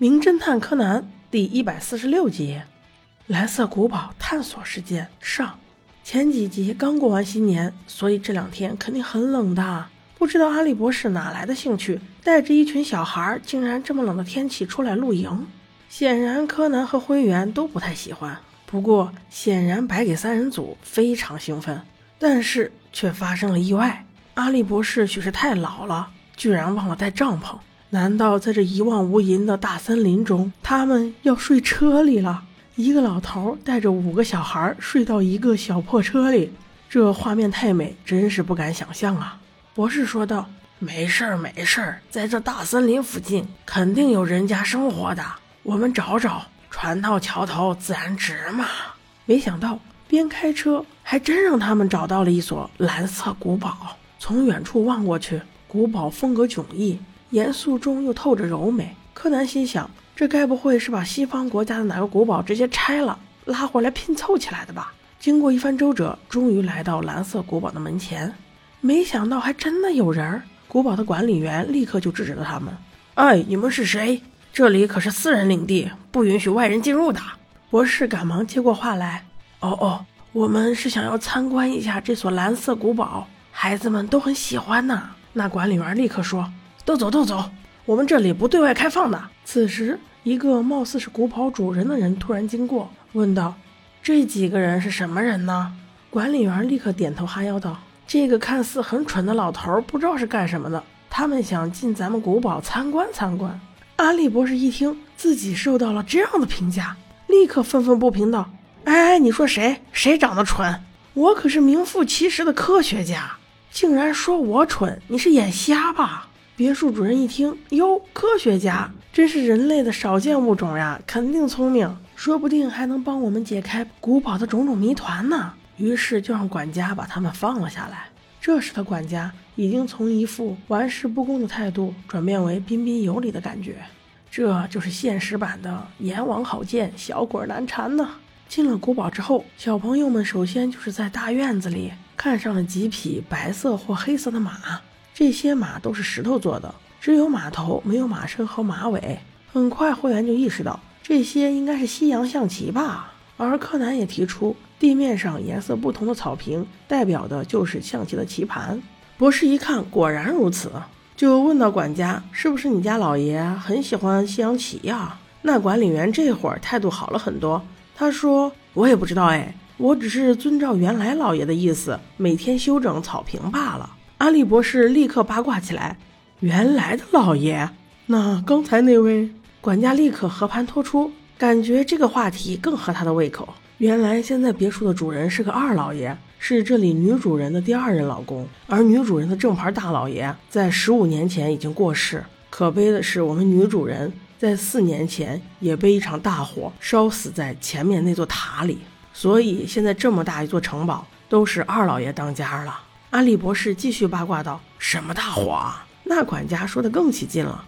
名侦探柯南》第一百四十六集《蓝色古堡探索事件》上。前几集刚过完新年，所以这两天肯定很冷的。不知道阿笠博士哪来的兴趣，带着一群小孩，竟然这么冷的天气出来露营。显然，柯南和灰原都不太喜欢。不过，显然白给三人组非常兴奋。但是，却发生了意外。阿笠博士许是太老了，居然忘了带帐篷。难道在这一望无垠的大森林中，他们要睡车里了？一个老头带着五个小孩睡到一个小破车里，这画面太美，真是不敢想象啊！博士说道：“没事儿，没事儿，在这大森林附近肯定有人家生活的，我们找找，船到桥头自然直嘛。”没想到边开车还真让他们找到了一所蓝色古堡。从远处望过去，古堡风格迥异。严肃中又透着柔美。柯南心想：这该不会是把西方国家的哪个古堡直接拆了，拉回来拼凑起来的吧？经过一番周折，终于来到蓝色古堡的门前。没想到还真的有人。古堡的管理员立刻就制止了他们：“哎，你们是谁？这里可是私人领地，不允许外人进入的。”博士赶忙接过话来：“哦哦，我们是想要参观一下这所蓝色古堡，孩子们都很喜欢呢。”那管理员立刻说。都走，都走！我们这里不对外开放的。此时，一个貌似是古堡主人的人突然经过，问道：“这几个人是什么人呢？”管理员立刻点头哈腰道：“这个看似很蠢的老头，不知道是干什么的。他们想进咱们古堡参观参观。”阿笠博士一听自己受到了这样的评价，立刻愤愤不平道：“哎哎，你说谁？谁长得蠢？我可是名副其实的科学家，竟然说我蠢？你是眼瞎吧？”别墅主人一听，哟，科学家真是人类的少见物种呀，肯定聪明，说不定还能帮我们解开古堡的种种谜团呢。于是就让管家把他们放了下来。这时的管家已经从一副玩世不恭的态度转变为彬彬有礼的感觉，这就是现实版的阎王好见，小鬼难缠呢。进了古堡之后，小朋友们首先就是在大院子里看上了几匹白色或黑色的马。这些马都是石头做的，只有马头，没有马身和马尾。很快，会员就意识到这些应该是西洋象棋吧。而柯南也提出，地面上颜色不同的草坪代表的就是象棋的棋盘。博士一看，果然如此，就问到管家：“是不是你家老爷很喜欢西洋棋呀？”那管理员这会儿态度好了很多，他说：“我也不知道哎，我只是遵照原来老爷的意思，每天修整草坪罢了。”阿笠博士立刻八卦起来：“原来的老爷，那刚才那位？”管家立刻和盘托出，感觉这个话题更合他的胃口。原来现在别墅的主人是个二老爷，是这里女主人的第二任老公。而女主人的正牌大老爷在十五年前已经过世。可悲的是，我们女主人在四年前也被一场大火烧死在前面那座塔里。所以现在这么大一座城堡都是二老爷当家了。阿笠博士继续八卦道：“什么大火？”啊？”那管家说的更起劲了：“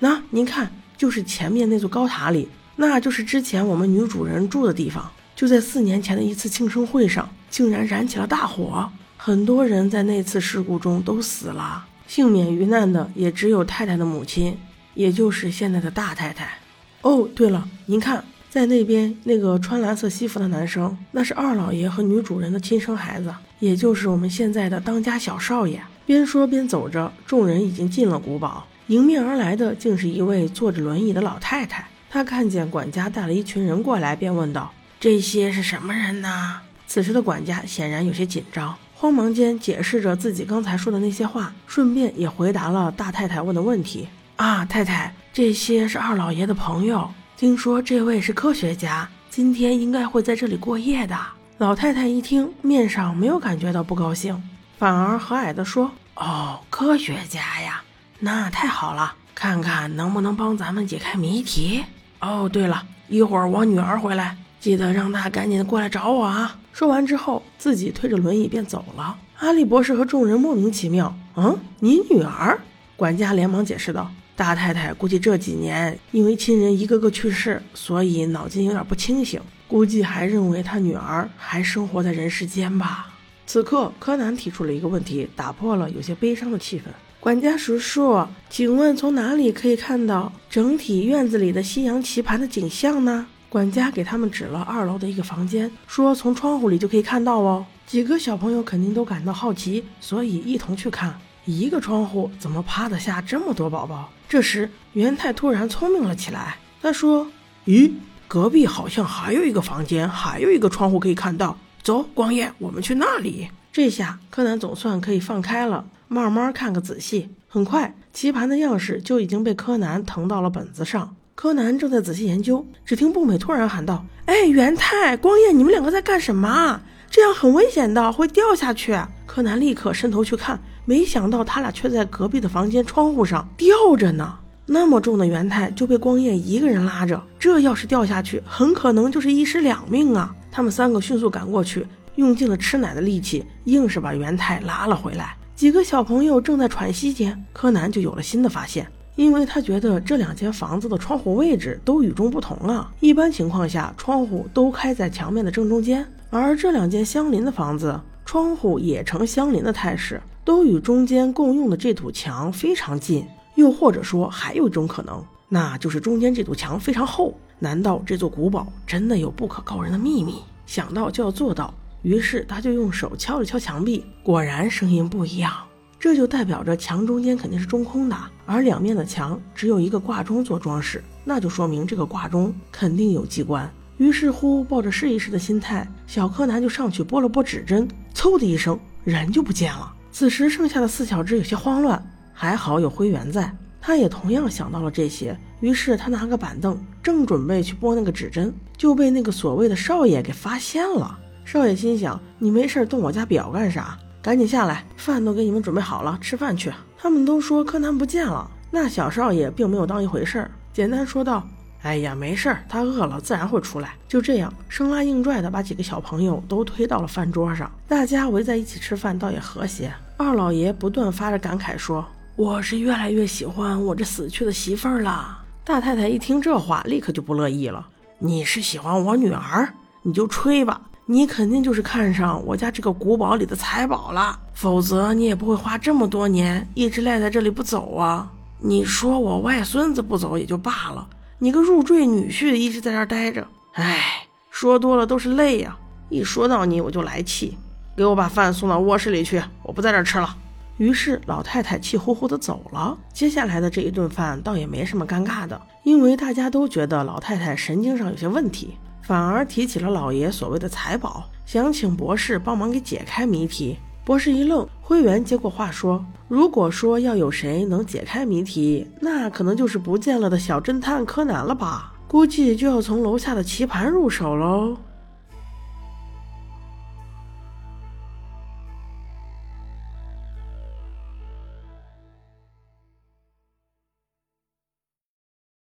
那您看，就是前面那座高塔里，那就是之前我们女主人住的地方。就在四年前的一次庆生会上，竟然燃起了大火，很多人在那次事故中都死了，幸免于难的也只有太太的母亲，也就是现在的大太太。哦，对了，您看。”在那边，那个穿蓝色西服的男生，那是二老爷和女主人的亲生孩子，也就是我们现在的当家小少爷。边说边走着，众人已经进了古堡，迎面而来的竟是一位坐着轮椅的老太太。她看见管家带了一群人过来，便问道：“这些是什么人呢？”此时的管家显然有些紧张，慌忙间解释着自己刚才说的那些话，顺便也回答了大太太问的问题。啊，太太，这些是二老爷的朋友。听说这位是科学家，今天应该会在这里过夜的。老太太一听，面上没有感觉到不高兴，反而和蔼地说：“哦，科学家呀，那太好了，看看能不能帮咱们解开谜题。哦，对了，一会儿我女儿回来，记得让她赶紧过来找我啊。”说完之后，自己推着轮椅便走了。阿笠博士和众人莫名其妙：“嗯，你女儿？”管家连忙解释道。大太太估计这几年因为亲人一个个去世，所以脑筋有点不清醒，估计还认为她女儿还生活在人世间吧。此刻，柯南提出了一个问题，打破了有些悲伤的气氛。管家叔叔，请问从哪里可以看到整体院子里的西洋棋盘的景象呢？管家给他们指了二楼的一个房间，说从窗户里就可以看到哦。几个小朋友肯定都感到好奇，所以一同去看。一个窗户怎么趴得下这么多宝宝？这时元太突然聪明了起来，他说：“咦，隔壁好像还有一个房间，还有一个窗户可以看到。走，光彦，我们去那里。”这下柯南总算可以放开了，慢慢看个仔细。很快，棋盘的样式就已经被柯南誊到了本子上。柯南正在仔细研究，只听步美突然喊道：“哎，元太、光彦，你们两个在干什么？这样很危险的，会掉下去。”柯南立刻伸头去看，没想到他俩却在隔壁的房间窗户上吊着呢。那么重的元太就被光彦一个人拉着，这要是掉下去，很可能就是一尸两命啊！他们三个迅速赶过去，用尽了吃奶的力气，硬是把元太拉了回来。几个小朋友正在喘息间，柯南就有了新的发现。因为他觉得这两间房子的窗户位置都与众不同啊。一般情况下，窗户都开在墙面的正中间，而这两间相邻的房子，窗户也呈相邻的态势，都与中间共用的这堵墙非常近。又或者说，还有一种可能，那就是中间这堵墙非常厚。难道这座古堡真的有不可告人的秘密？想到就要做到，于是他就用手敲了敲墙壁，果然声音不一样。这就代表着墙中间肯定是中空的，而两面的墙只有一个挂钟做装饰，那就说明这个挂钟肯定有机关。于是乎，抱着试一试的心态，小柯南就上去拨了拨指针，嗖的一声，人就不见了。此时剩下的四小只有些慌乱，还好有灰原在，他也同样想到了这些。于是他拿个板凳，正准备去拨那个指针，就被那个所谓的少爷给发现了。少爷心想：你没事动我家表干啥？赶紧下来，饭都给你们准备好了，吃饭去。他们都说柯南不见了，那小少爷并没有当一回事儿，简单说道：“哎呀，没事儿，他饿了自然会出来。”就这样，生拉硬拽的把几个小朋友都推到了饭桌上，大家围在一起吃饭，倒也和谐。二老爷不断发着感慨说：“我是越来越喜欢我这死去的媳妇儿了。”大太太一听这话，立刻就不乐意了：“你是喜欢我女儿？你就吹吧。”你肯定就是看上我家这个古堡里的财宝了，否则你也不会花这么多年一直赖在这里不走啊！你说我外孙子不走也就罢了，你个入赘女婿一直在这待着，哎，说多了都是泪呀！一说到你我就来气，给我把饭送到卧室里去，我不在这儿吃了。于是老太太气呼呼的走了。接下来的这一顿饭倒也没什么尴尬的，因为大家都觉得老太太神经上有些问题。反而提起了老爷所谓的财宝，想请博士帮忙给解开谜题。博士一愣，灰原接过话说：“如果说要有谁能解开谜题，那可能就是不见了的小侦探柯南了吧？估计就要从楼下的棋盘入手喽。”